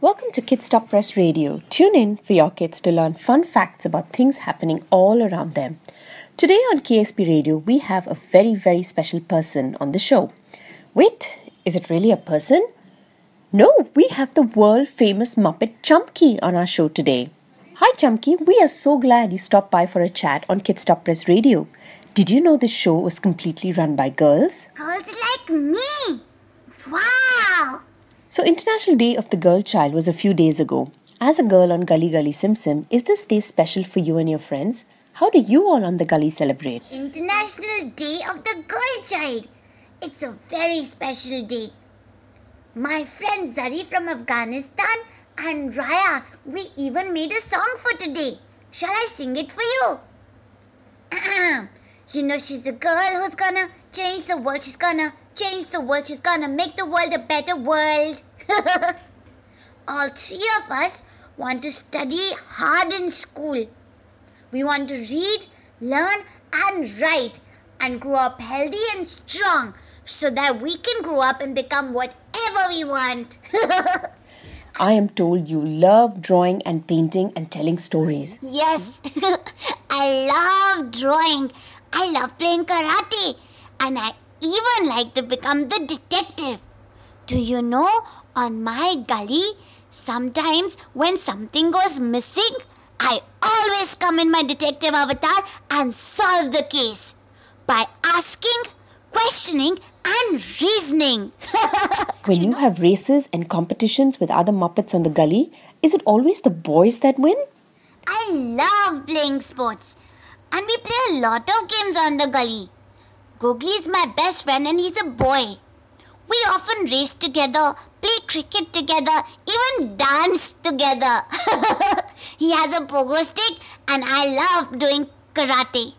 Welcome to Kids Stop Press Radio. Tune in for your kids to learn fun facts about things happening all around them. Today on KSP Radio, we have a very, very special person on the show. Wait, is it really a person? No, we have the world famous Muppet Chamki on our show today. Hi Chamki, we are so glad you stopped by for a chat on Kids Stop Press Radio. Did you know this show was completely run by girls? Girls like me! Wow! So, International Day of the Girl Child was a few days ago. As a girl on Galli Galli Sim Sim, is this day special for you and your friends? How do you all on the gully celebrate? International Day of the Girl Child. It's a very special day. My friend Zari from Afghanistan and Raya, we even made a song for today. Shall I sing it for you? you know, she's a girl who's gonna change the world. She's gonna change the world. She's gonna make the world a better world. All three of us want to study hard in school. We want to read, learn, and write and grow up healthy and strong so that we can grow up and become whatever we want. I am told you love drawing and painting and telling stories. yes, I love drawing. I love playing karate. And I even like to become the detective. Do you know, on my gully, sometimes when something goes missing, I always come in my detective avatar and solve the case by asking, questioning, and reasoning. when you have races and competitions with other Muppets on the gully, is it always the boys that win? I love playing sports. And we play a lot of games on the gully. Googly is my best friend and he's a boy. We often race together, play cricket together, even dance together. he has a pogo stick and I love doing karate.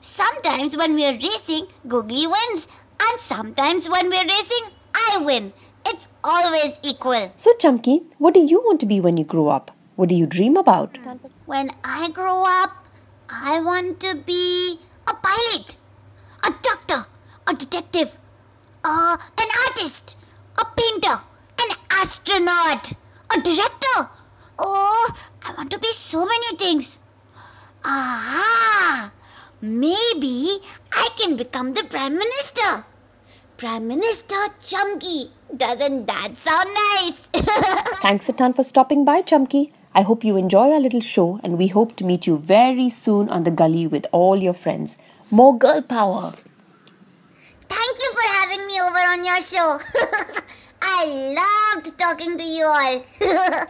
Sometimes when we are racing, Googly wins. And sometimes when we are racing, I win. It's always equal. So, Chamki, what do you want to be when you grow up? What do you dream about? When I grow up, I want to be a pilot, a doctor, a detective, uh, an artist, a painter, an astronaut, a director. Oh, I want to be so many things. Aha! Maybe I can become the Prime Minister. Prime Minister Chamki. Doesn't that sound nice? Thanks a ton for stopping by, Chamki. I hope you enjoy our little show and we hope to meet you very soon on the gully with all your friends. More girl power! on your show. I loved talking to you all.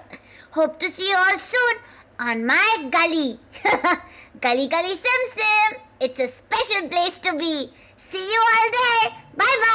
Hope to see you all soon on my gully. Galli Galli Sim Sim. It's a special place to be. See you all there. Bye bye.